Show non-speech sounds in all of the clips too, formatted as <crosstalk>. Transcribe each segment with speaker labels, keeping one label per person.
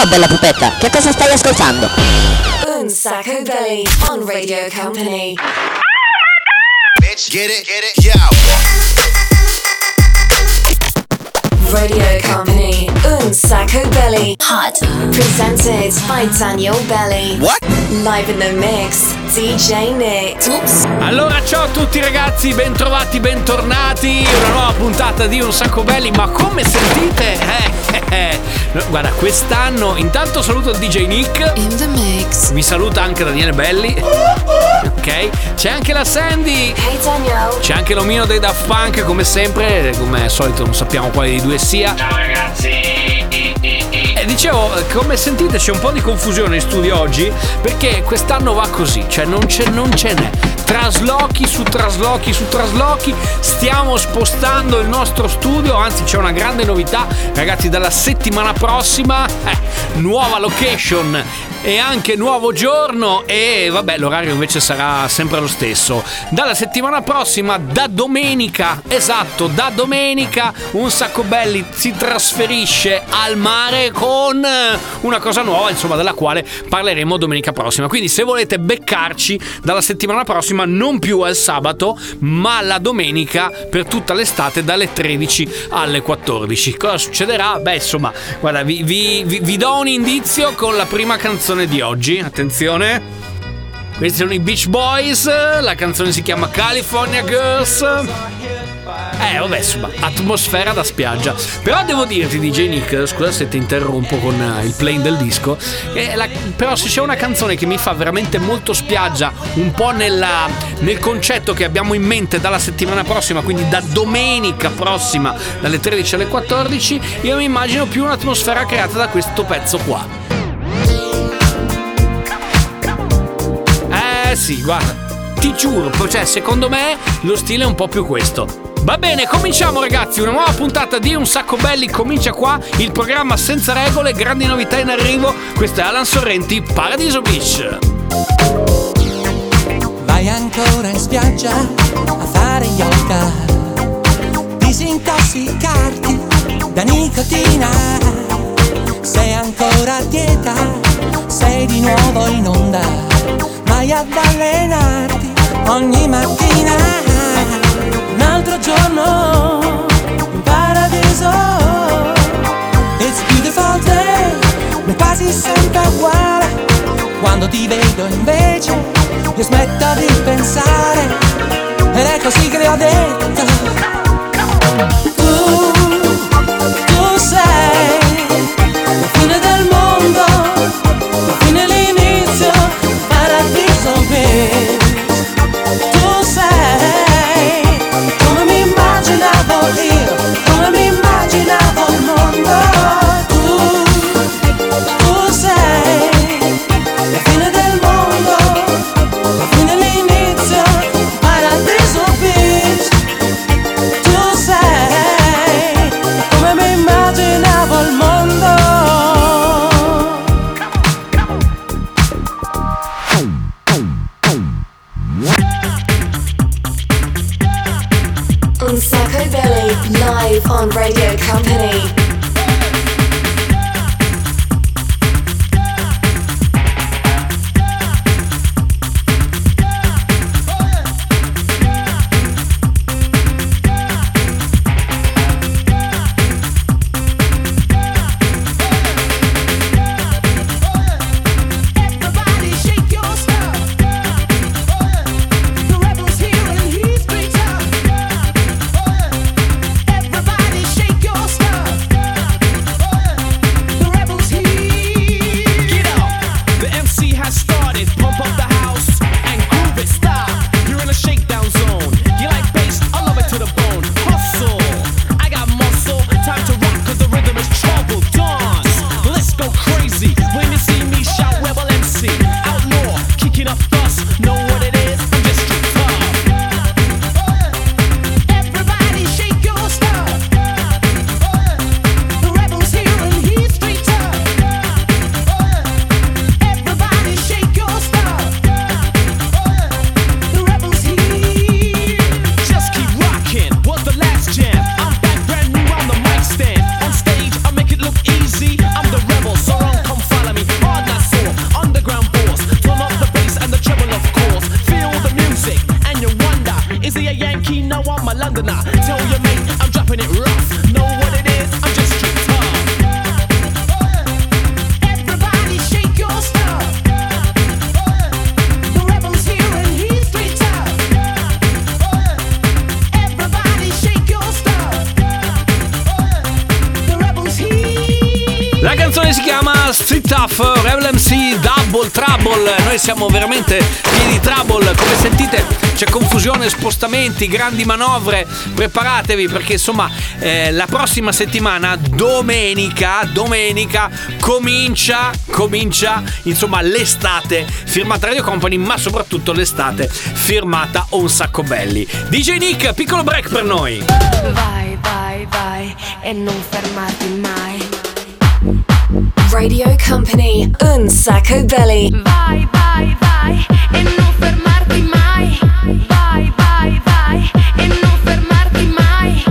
Speaker 1: Ciao bella pupetta, che cosa stai ascoltando?
Speaker 2: Un Sacco Belly on Radio Company.
Speaker 3: Bitch, get it, get it, yo.
Speaker 2: Radio Company. Un Sacco Belly. Hot. Presented by Daniel Belly.
Speaker 3: What?
Speaker 2: Live in the mix. DJ Nick. Oops.
Speaker 4: Allora, ciao a tutti ragazzi, bentrovati, bentornati. Una nuova puntata di Un Sacco Belli, ma come sentite? <laughs> Eh, eh, eh. Guarda, quest'anno intanto saluto DJ Nick.
Speaker 2: In the mix.
Speaker 4: Vi saluta anche Daniele Belli. Ok? C'è anche la Sandy.
Speaker 2: Hey Daniel.
Speaker 4: C'è anche l'omino dei Daft Punk, come sempre. Come al solito non sappiamo quale dei due sia. Ciao ragazzi. E dicevo, come sentite c'è un po' di confusione in studio oggi perché quest'anno va così, cioè non ce, non ce n'è. Traslochi su traslochi su traslochi, stiamo spostando il nostro studio, anzi c'è una grande novità, ragazzi dalla settimana prossima, eh, nuova location e anche nuovo giorno e vabbè l'orario invece sarà sempre lo stesso. Dalla settimana prossima, da domenica, esatto, da domenica un sacco belli si trasferisce al mare con eh, una cosa nuova, insomma, della quale parleremo domenica prossima. Quindi se volete beccarci dalla settimana prossima non più al sabato, ma la domenica per tutta l'estate dalle 13 alle 14. Cosa succederà? Beh, insomma, guarda, vi, vi- vi- vi do un indizio con la prima canzone di oggi. Attenzione. Questi sono i Beach Boys, la canzone si chiama California Girls. Eh, vabbè, insomma, atmosfera da spiaggia. Però devo dirti, DJ Nick, scusa se ti interrompo con eh, il playing del disco, eh, la- però se c'è una canzone che mi fa veramente molto spiaggia, un po' nella- nel concetto che abbiamo in mente dalla settimana prossima, quindi da domenica prossima, dalle 13 alle 14, io mi immagino più un'atmosfera creata da questo pezzo qua. Sì, guarda, ti giuro, cioè secondo me lo stile è un po' più questo. Va bene, cominciamo ragazzi, una nuova puntata di Un Sacco Belli comincia qua, il programma senza regole, grandi novità in arrivo, questo è Alan Sorrenti, Paradiso Beach.
Speaker 5: Vai ancora in spiaggia a fare yoga. Disintossicarti da nicotina. Sei ancora a dieta, sei di nuovo in onda Vai ad allenarti ogni mattina. Un altro giorno in paradiso. It's beautiful day, ma quasi sempre uguale. Quando ti vedo invece io smetto di pensare. Ed è così che le ho detto
Speaker 6: Tough,
Speaker 4: Rebel MC Double Trouble. Noi siamo veramente pieni di trouble. Come sentite c'è confusione, spostamenti, grandi manovre. Preparatevi perché insomma eh, la prossima settimana, domenica, domenica, comincia, comincia insomma l'estate firmata Radio Company, ma soprattutto l'estate firmata Un Sacco Belli. DJ Nick, piccolo break per noi.
Speaker 7: Vai, vai, vai e non fermarti mai.
Speaker 2: Radio Company, Un Sacco Belly.
Speaker 7: Vai, vai, vai e non fermarti mai. Vai, vai, vai e non fermarti mai.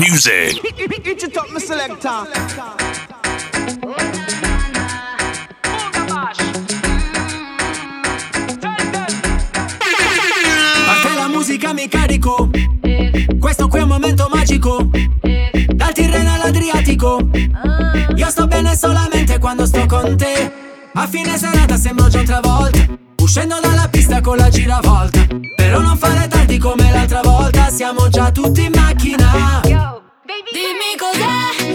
Speaker 8: Music.
Speaker 9: Introduce my selector.
Speaker 10: Parte la musica mi carico Questo qui è un momento magico Dal Tirreno all'Adriatico. Io sto bene solamente quando sto con te. A fine serata sembro già un'altra volta Uscendo dalla pista con la giravolta. Però non fare tardi come l'altra volta Siamo già tutti in macchina.
Speaker 7: Dimmi cos'è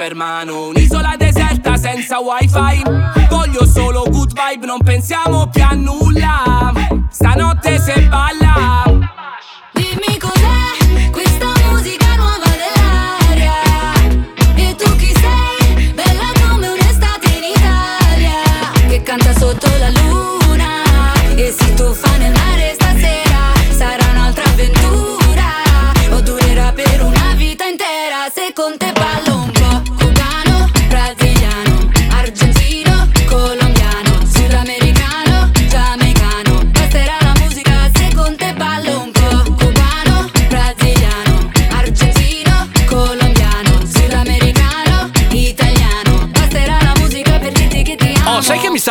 Speaker 7: per
Speaker 10: mano. Un'isola deserta senza wifi. Voglio solo good vibe, non pensiamo più a nulla. Stanotte se balla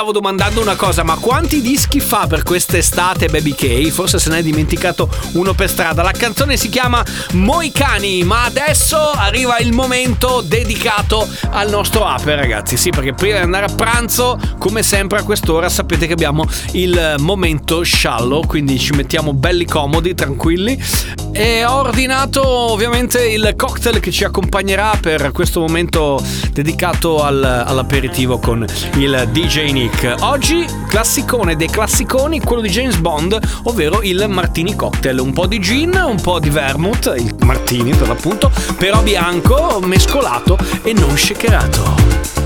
Speaker 4: stavo domandando una cosa, ma quanti dischi fa per quest'estate Baby K? Forse se ne è dimenticato uno per strada. La canzone si chiama Moicani, ma adesso arriva il momento dedicato al nostro ape, ragazzi. Sì, perché prima di andare a pranzo, come sempre a quest'ora, sapete che abbiamo il momento sciallo, quindi ci mettiamo belli comodi, tranquilli. E ho ordinato ovviamente il cocktail che ci accompagnerà per questo momento dedicato al- all'aperitivo con il DJ Nick. Oggi classicone dei classiconi, quello di James Bond, ovvero il Martini Cocktail. Un po' di gin, un po' di vermouth, il Martini per l'appunto, però bianco, mescolato e non shakerato.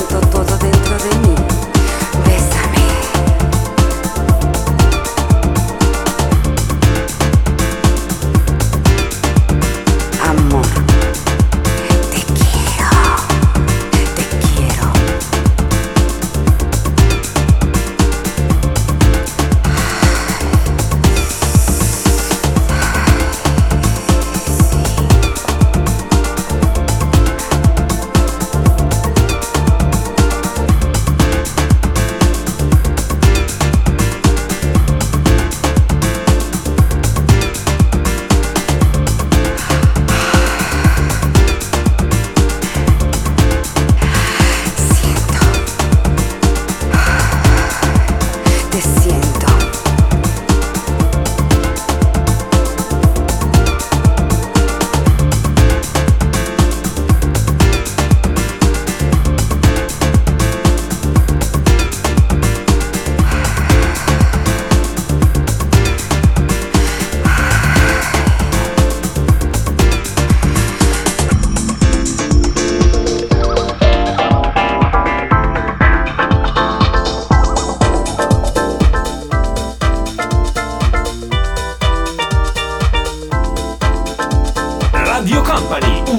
Speaker 11: sinto todo dentro de
Speaker 2: mim.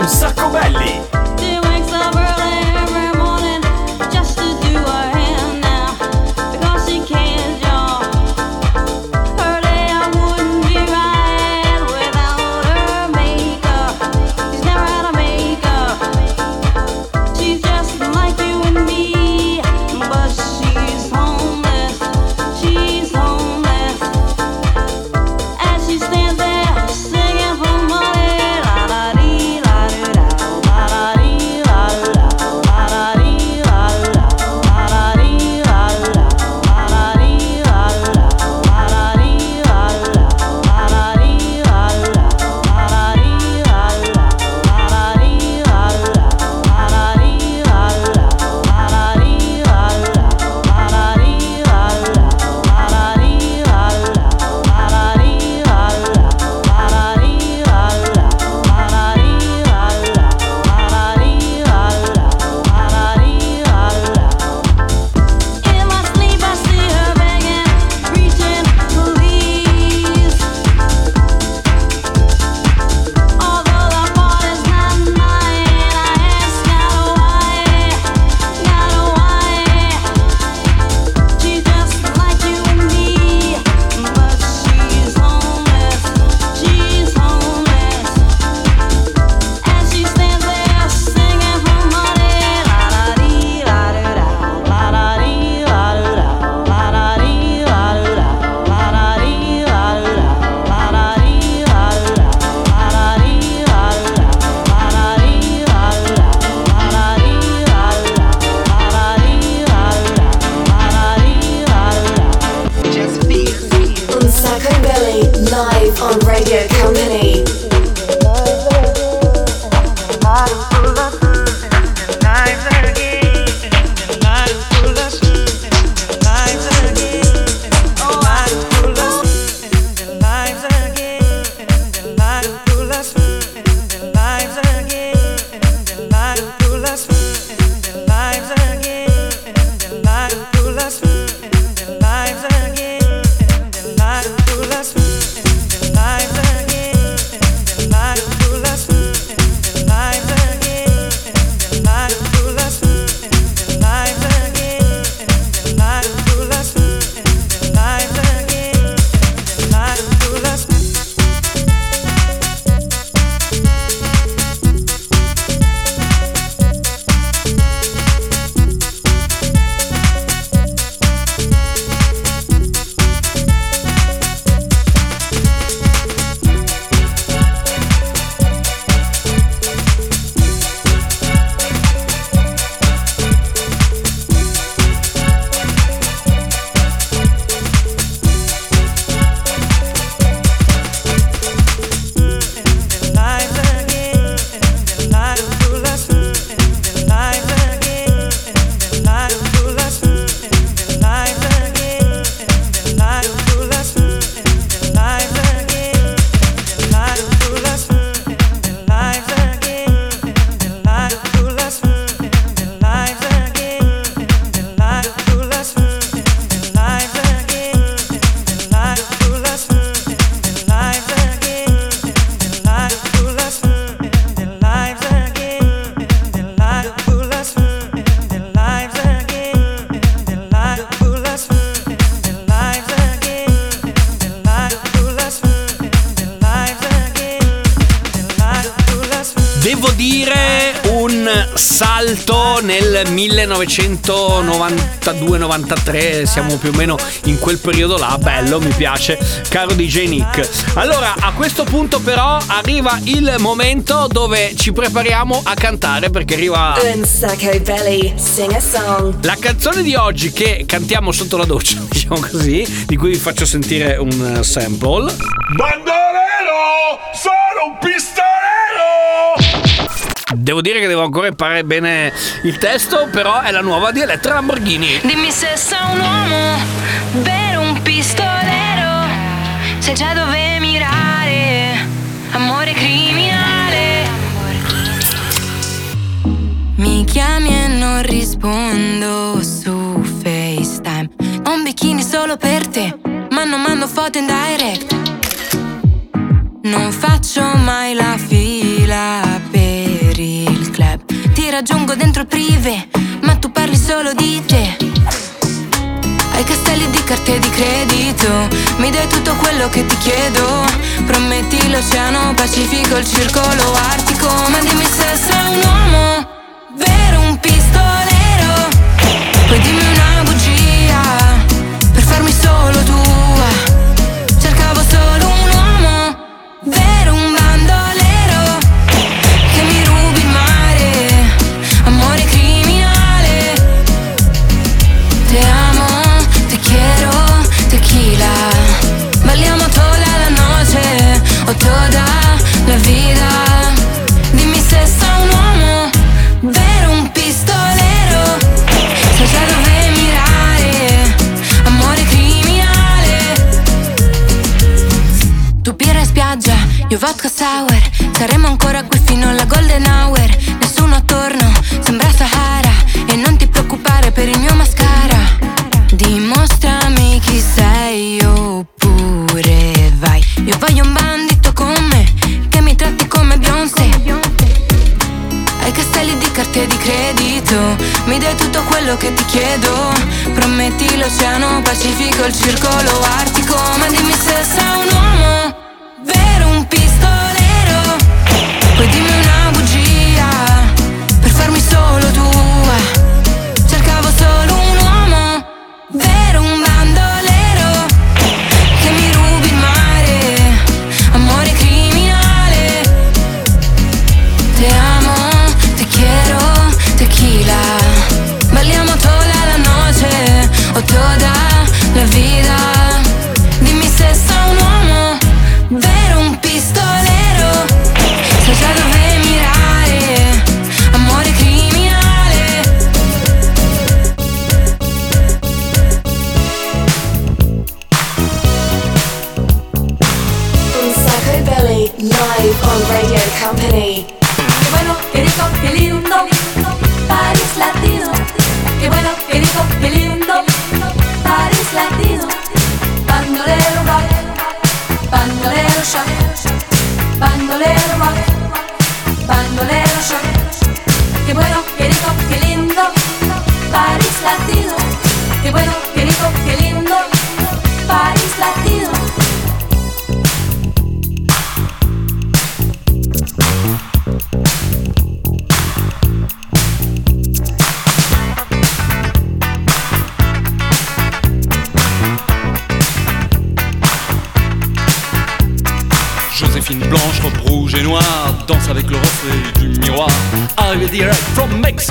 Speaker 2: un sacco belli!
Speaker 4: Devo dire un salto nel 1992-93, siamo più o meno in quel periodo là, bello, mi piace, caro DJ Nick. Allora, a questo punto però arriva il momento dove ci prepariamo a cantare perché arriva
Speaker 2: Belly, sing a song.
Speaker 4: la canzone di oggi che cantiamo sotto la doccia, <laughs> diciamo così, di cui vi faccio sentire un sample.
Speaker 8: Bandolero! Sono un pistolero!
Speaker 4: Devo dire che devo ancora imparare bene il testo, però è la nuova di Elettra Lamborghini.
Speaker 7: Dimmi se sei un uomo vero, un pistolero, se già dove mirare, amore criminale. Mi chiami e non rispondo su FaceTime. Ho un bikini solo per te, ma non mando foto in direct. Non faccio mai la fila per raggiungo dentro il privé, ma tu parli solo di te. Ai castelli di carte di credito, mi dai tutto quello che ti chiedo. Prometti l'oceano Pacifico, il circolo artico. Ma dimmi se sei un uomo, vero un pistolero.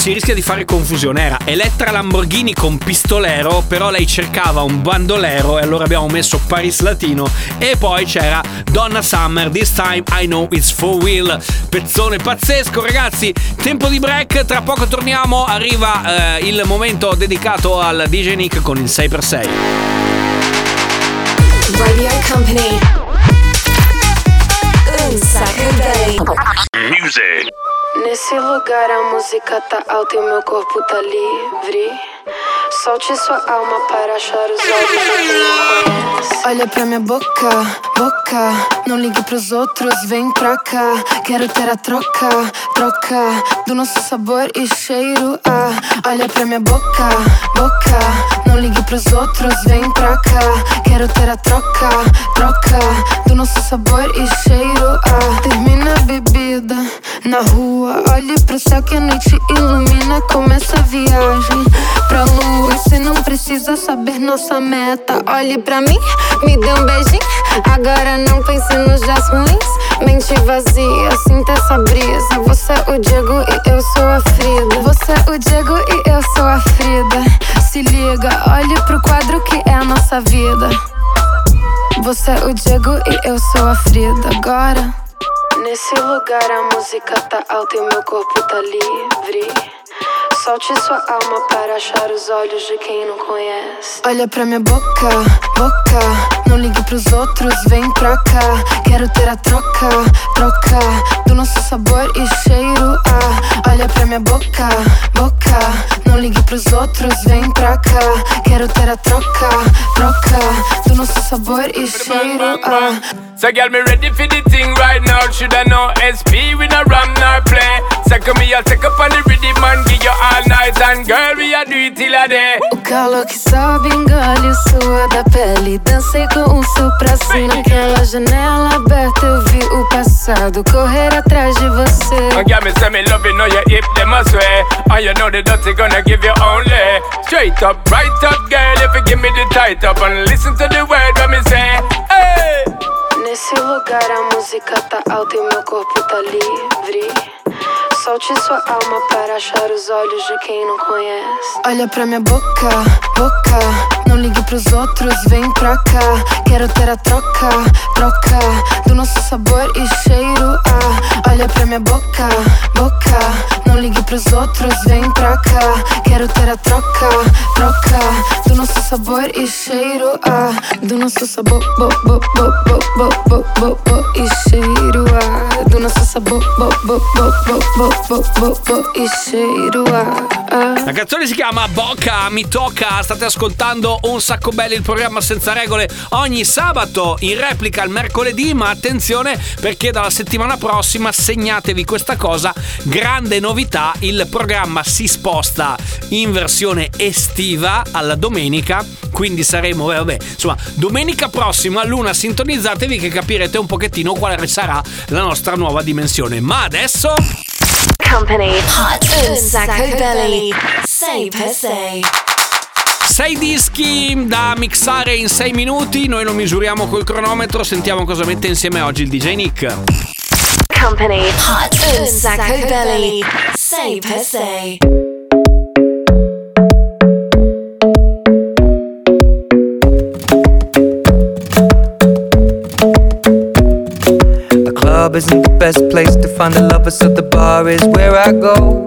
Speaker 4: Si rischia di fare confusione. Era Elettra Lamborghini con pistolero, però lei cercava un bandolero e allora abbiamo messo Paris Latino. E poi c'era Donna Summer, This Time I Know It's For Will. Pezzone pazzesco, ragazzi. Tempo di break, tra poco torniamo. Arriva eh, il momento dedicato al DJ Nick con il 6x6.
Speaker 2: Radio Company. Un sacco belly.
Speaker 8: Music.
Speaker 12: Nesse lugar a música tá alta e meu corpo tá livre. Solte sua alma para achar os olhos de conhece. Olha pra minha boca, boca. Não ligue pros outros, vem pra cá. Quero ter a troca, troca. Do nosso sabor e cheiro. Ah, olha pra minha boca, boca. Não ligue pros outros, vem pra cá. Quero ter a troca, troca. Do nosso sabor e cheiro. Ah, termina a bebida na rua. Olhe pro céu que a noite ilumina. Começa a viagem pra lua. Você não precisa saber nossa meta. Olhe pra mim, me dê um beijinho. Agora não pense nos dias ruins. Mente vazia, sinta essa brisa. Você é o Diego e eu sou a Frida. Você é o Diego e eu sou a Frida. Se liga, olhe pro quadro que é a nossa vida. Você é o Diego e eu sou a Frida. Agora. Nesse lugar a música tá alta e meu corpo tá livre. Solte sua alma para achar os olhos de quem não conhece. Olha pra minha boca, boca. Não ligue pros outros, vem pra cá. Quero ter a troca, troca. Do nosso sabor e cheiro. Ah, olha pra minha boca, boca. Ligue pros outros, vem pra cá. Quero ter a troca, troca. Do nosso sabor e cheiro. Ah.
Speaker 13: So girl, me ready for the thing right now. Should I know SP with a ram nor play? Second me, I'll take up on the rhythm and give you all night. And girl, we a do it till a day.
Speaker 12: O calor que sobe, engole o suor da pele. Dancei com o seu pra cima. Naquela janela aberta eu vi o passado correr atrás de você.
Speaker 13: And girl, me say me love you, know your hip, them a sway. And you know the dirty gonna give you only. Straight up, right up, girl, if you give me the tight up. And listen to the word when me say, hey.
Speaker 12: Nesse lugar a música tá alta e meu corpo tá livre. Solte sua alma para achar os olhos de quem não conhece. Olha pra minha boca, boca. Pros outros, vem pra cá. Quero ter a troca, troca. Do nosso sabor e cheiro. Ah, olha pra minha boca, boca. Não ligue pros outros, vem pra cá. Quero ter a troca, troca. Do nosso sabor e cheiro. Ah, do nosso sabor, bo, bo, bo, bo, bo, bo, bo, bo, e cheiro. Ah, do nosso sabor, bo, bo, bo, bo, bo, bo, bo, bo, e cheiro. Ah, ah.
Speaker 4: La canzone si chiama Bocca mi tocca, state ascoltando Un sacco Sacco Belli, il programma senza regole ogni sabato in replica il mercoledì, ma attenzione perché dalla settimana prossima segnatevi questa cosa, grande novità, il programma si sposta in versione estiva alla domenica, quindi saremo, beh, vabbè, insomma, domenica prossima luna sintonizzatevi che capirete un pochettino quale sarà la nostra nuova dimensione. Ma adesso...
Speaker 2: Company. Hot. Un sacco belly, say per say
Speaker 4: 6 dischi da mixare in 6 minuti, noi lo misuriamo col cronometro, sentiamo cosa mette insieme oggi il DJ Nick.
Speaker 2: Company Hot un sacco belly 6 per 6
Speaker 5: The club isn't the best place to find a lover, so the bar is where I go.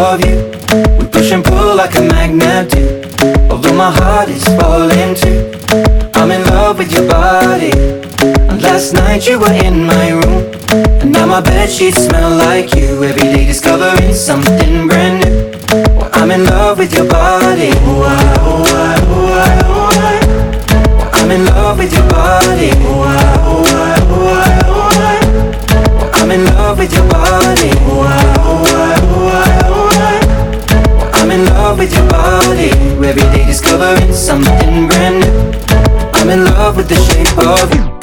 Speaker 5: you. We push and pull like a magnet do. Although my heart is falling too. I'm in love with your body. And last night you were in my room. And now my bed sheets smell like you. Every day discovering something brand new. Well, I'm in love with your body. I, oh, I, oh, I, oh, I. I'm in love with your body. I, oh, I, oh, I, oh, I. I'm in love with your body. I, with your body. Every day discovering something brand new. I'm in love with the shape of you.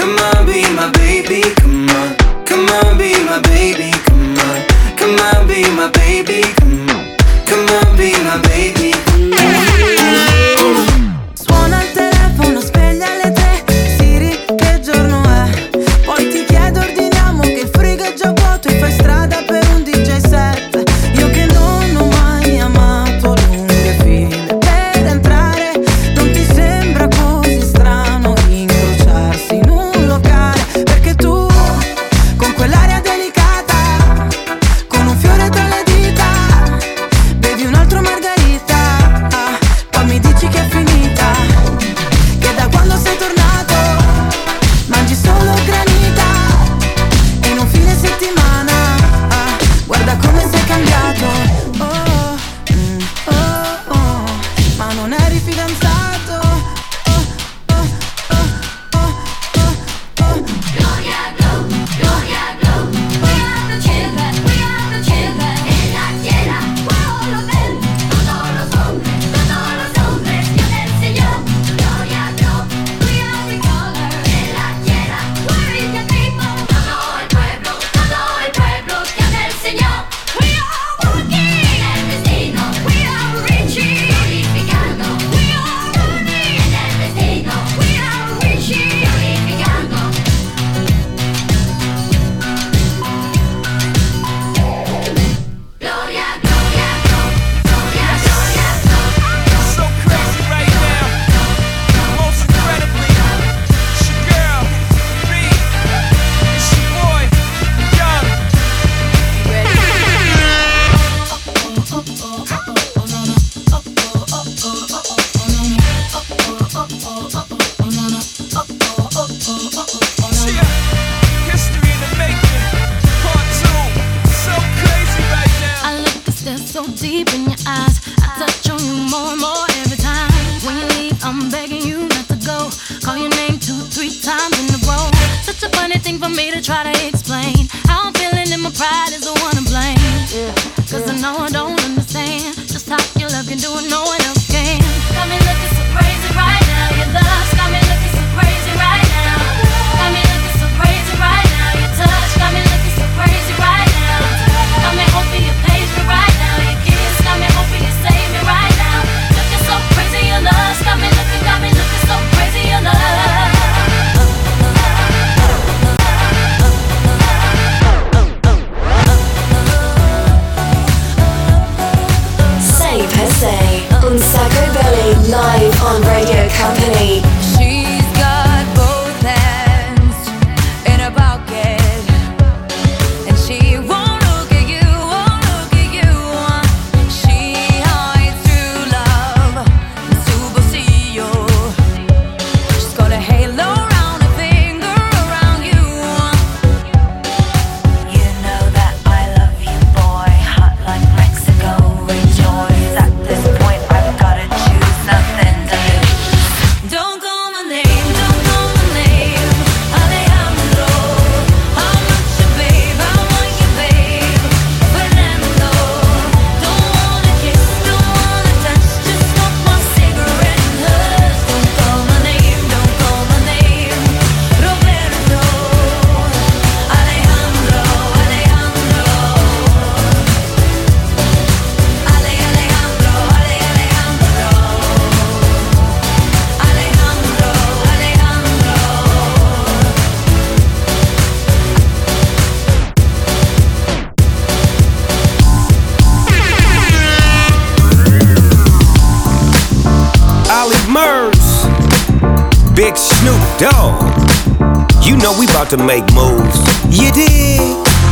Speaker 14: About to make moves.
Speaker 10: You dig?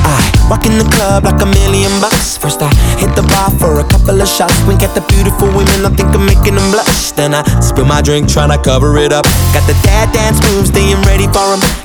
Speaker 10: I walk in the club like a million bucks. First I hit the bar for a couple of shots. Wink at the beautiful women, I think I'm making them blush. Then I spill my drink, tryna cover it up. Got the dad dance moves, staying ready for for 'em.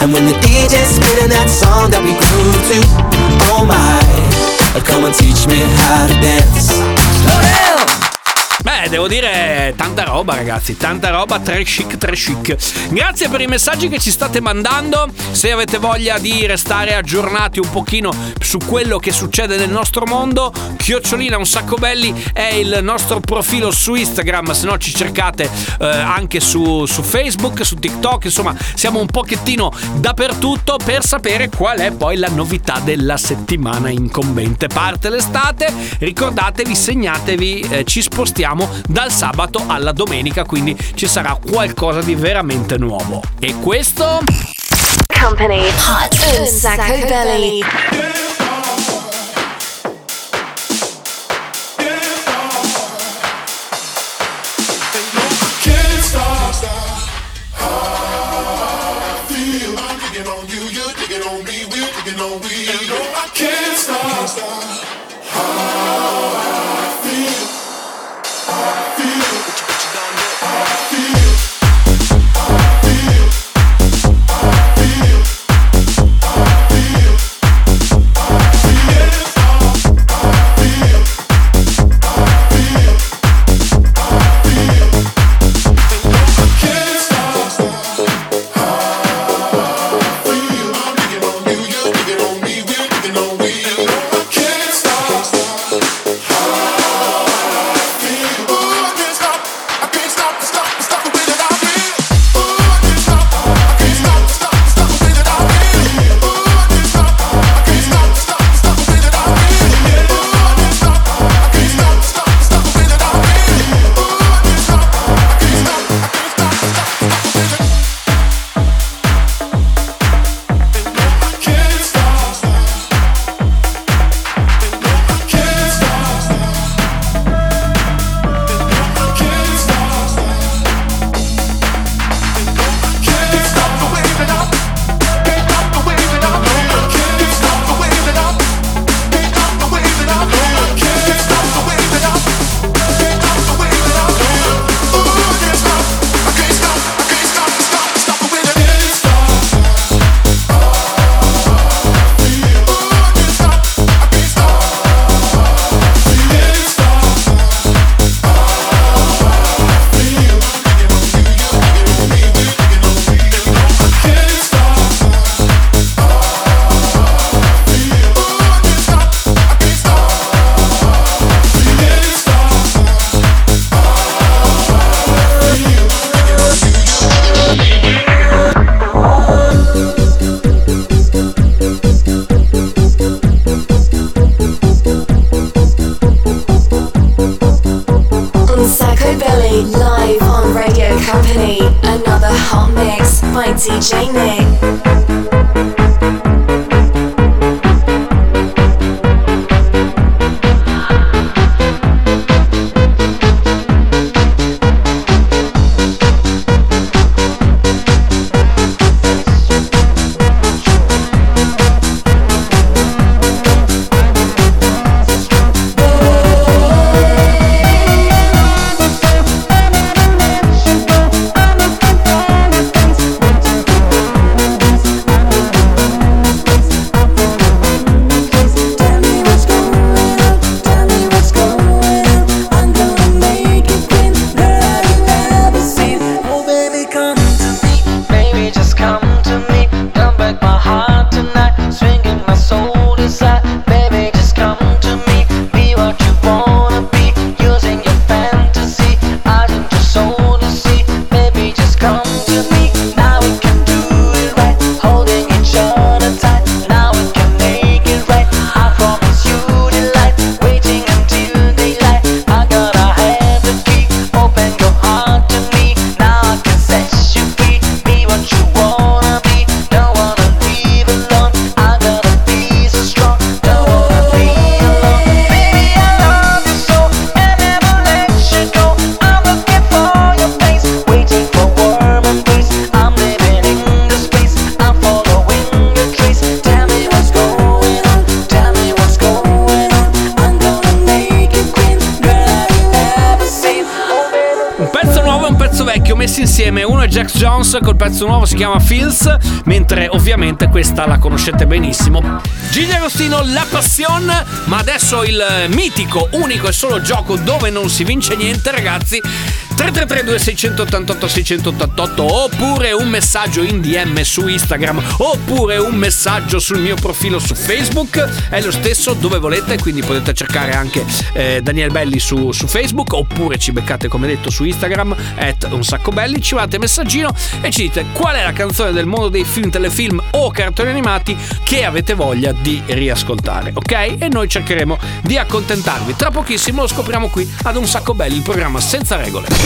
Speaker 10: And when the DJ's spinning that song that we grew to, oh my, come and teach me how to dance. Slow down!
Speaker 4: Beh, devo dire tanta roba ragazzi, tanta roba, tre chic, tre chic. Grazie per i messaggi che ci state mandando. Se avete voglia di restare aggiornati un pochino su quello che succede nel nostro mondo, Chiocciolina un sacco belli è il nostro profilo su Instagram, se no ci cercate eh, anche su, su Facebook, su TikTok, insomma siamo un pochettino dappertutto per sapere qual è poi la novità della settimana incombente. Parte l'estate, ricordatevi, segnatevi, eh, ci spostiamo dal sabato alla domenica, quindi ci sarà qualcosa di veramente nuovo. E questo...
Speaker 2: Company. Hot un sacco belly.
Speaker 15: Can't stop. On you, you're digging on me, we're digging on we. And no, I can't stop. I
Speaker 4: chiama Feels, mentre ovviamente questa la conoscete benissimo. Gigi Agostino La Passion, ma adesso il mitico, unico e solo gioco dove non si vince niente ragazzi. 333 688 688 oppure un messaggio in DM su Instagram oppure un messaggio sul mio profilo su Facebook. È lo stesso dove volete quindi potete cercare anche eh, Daniel Belli su, su Facebook oppure ci beccate come detto su Instagram at un sacco belli ci mandate messaggino e ci dite qual è la canzone del mondo dei film, telefilm o cartoni animati che avete voglia di riascoltare ok? E noi cercheremo di accontentarvi. Tra pochissimo lo scopriamo qui ad un sacco belli il programma senza regole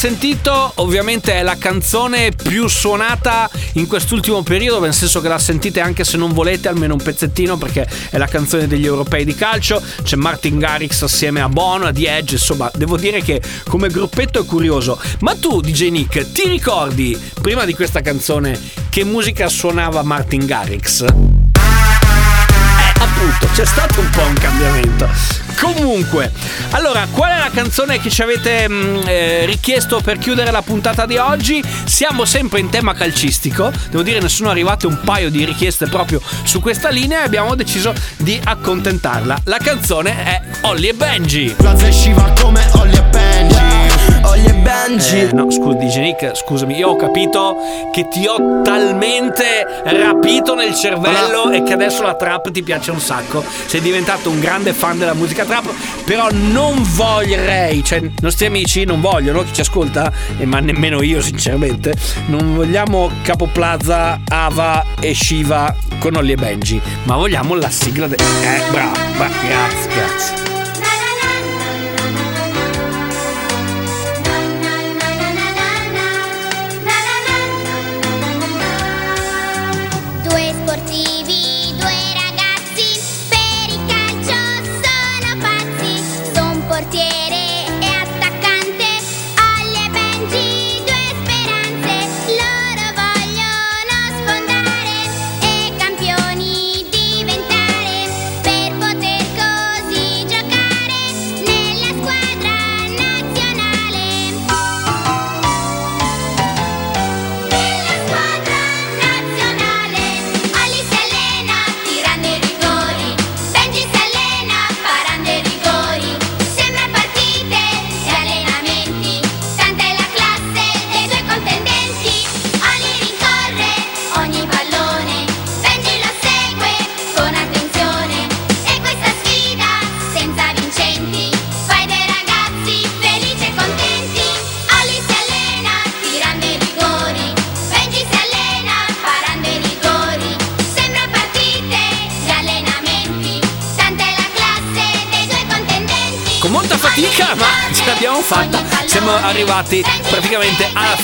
Speaker 4: Sentito ovviamente è la canzone più suonata in quest'ultimo periodo, nel senso che la sentite anche se non volete, almeno un pezzettino, perché è la canzone degli europei di calcio. C'è Martin Garrix assieme a Bono, a The Edge, insomma, devo dire che come gruppetto è curioso. Ma tu, DJ Nick, ti ricordi, prima di questa canzone, che musica suonava Martin Garrix? Appunto, c'è stato un po' un cambiamento. Comunque, allora, qual è la canzone che ci avete mh, eh, richiesto per chiudere la puntata di oggi? Siamo sempre in tema calcistico. Devo dire, ne sono arrivate un paio di richieste proprio su questa linea e abbiamo deciso di accontentarla. La canzone è Olly e Benji.
Speaker 15: La sciva come Olly e Benji Olly e Benji
Speaker 4: Eh, no, scusa, DJ Nick, scusami, io ho capito che ti ho talmente rapito nel cervello e che adesso la trap ti piace un sacco. Sei diventato un grande fan della musica trap, però non vorrei, cioè, i nostri amici non vogliono, chi ci ascolta, e ma nemmeno io sinceramente, non vogliamo Capo Plaza, Ava e Shiva con Olly e Benji, ma vogliamo la sigla de... Eh, bravo, bravo, grazie, grazie.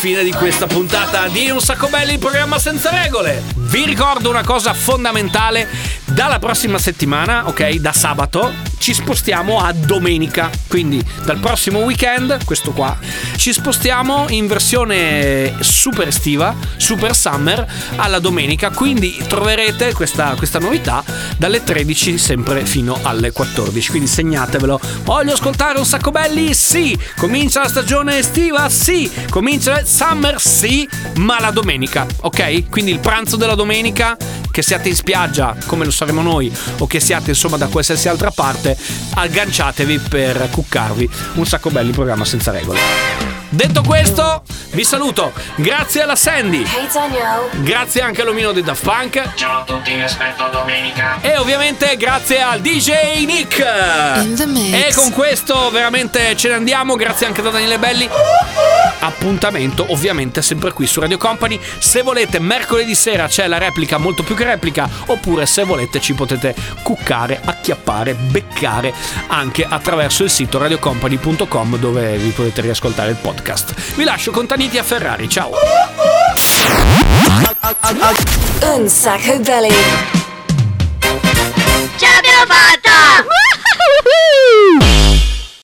Speaker 4: Fine di questa puntata di Un sacco belli, il programma senza regole. Vi ricordo una cosa fondamentale. Dalla prossima settimana, ok, da sabato, ci spostiamo a domenica. Quindi dal prossimo weekend, questo qua, ci spostiamo in versione super estiva, super summer, alla domenica. Quindi troverete questa, questa novità dalle 13 sempre fino alle 14. Quindi segnatevelo. Voglio ascoltare un sacco belli? Sì. Comincia la stagione estiva? Sì. Comincia il summer? Sì. Ma la domenica, ok? Quindi il pranzo della domenica, che siate in spiaggia come lo saremo noi, o che siate insomma da qualsiasi altra parte, agganciatevi per cuccarvi. Un sacco belli programma senza regole. Detto questo, vi saluto. Grazie alla Sandy.
Speaker 2: Hey.
Speaker 4: Grazie anche all'omino di Daft Punk.
Speaker 16: Ciao a tutti, vi aspetto domenica.
Speaker 4: E ovviamente grazie al DJ Nick.
Speaker 12: In the mix.
Speaker 4: E con questo veramente ce ne andiamo. Grazie anche da Daniele Belli. Appuntamento ovviamente sempre qui su Radio Company. Se volete mercoledì sera c'è la replica molto più che replica. Oppure se volete ci potete cuccare, acchiappare, beccare anche attraverso il sito radiocompany.com dove vi potete riascoltare il podcast podcast. Vi lascio con Taniti a Ferrari, ciao!
Speaker 2: Un sacco belli! Ce l'abbiamo fatta! <laughs>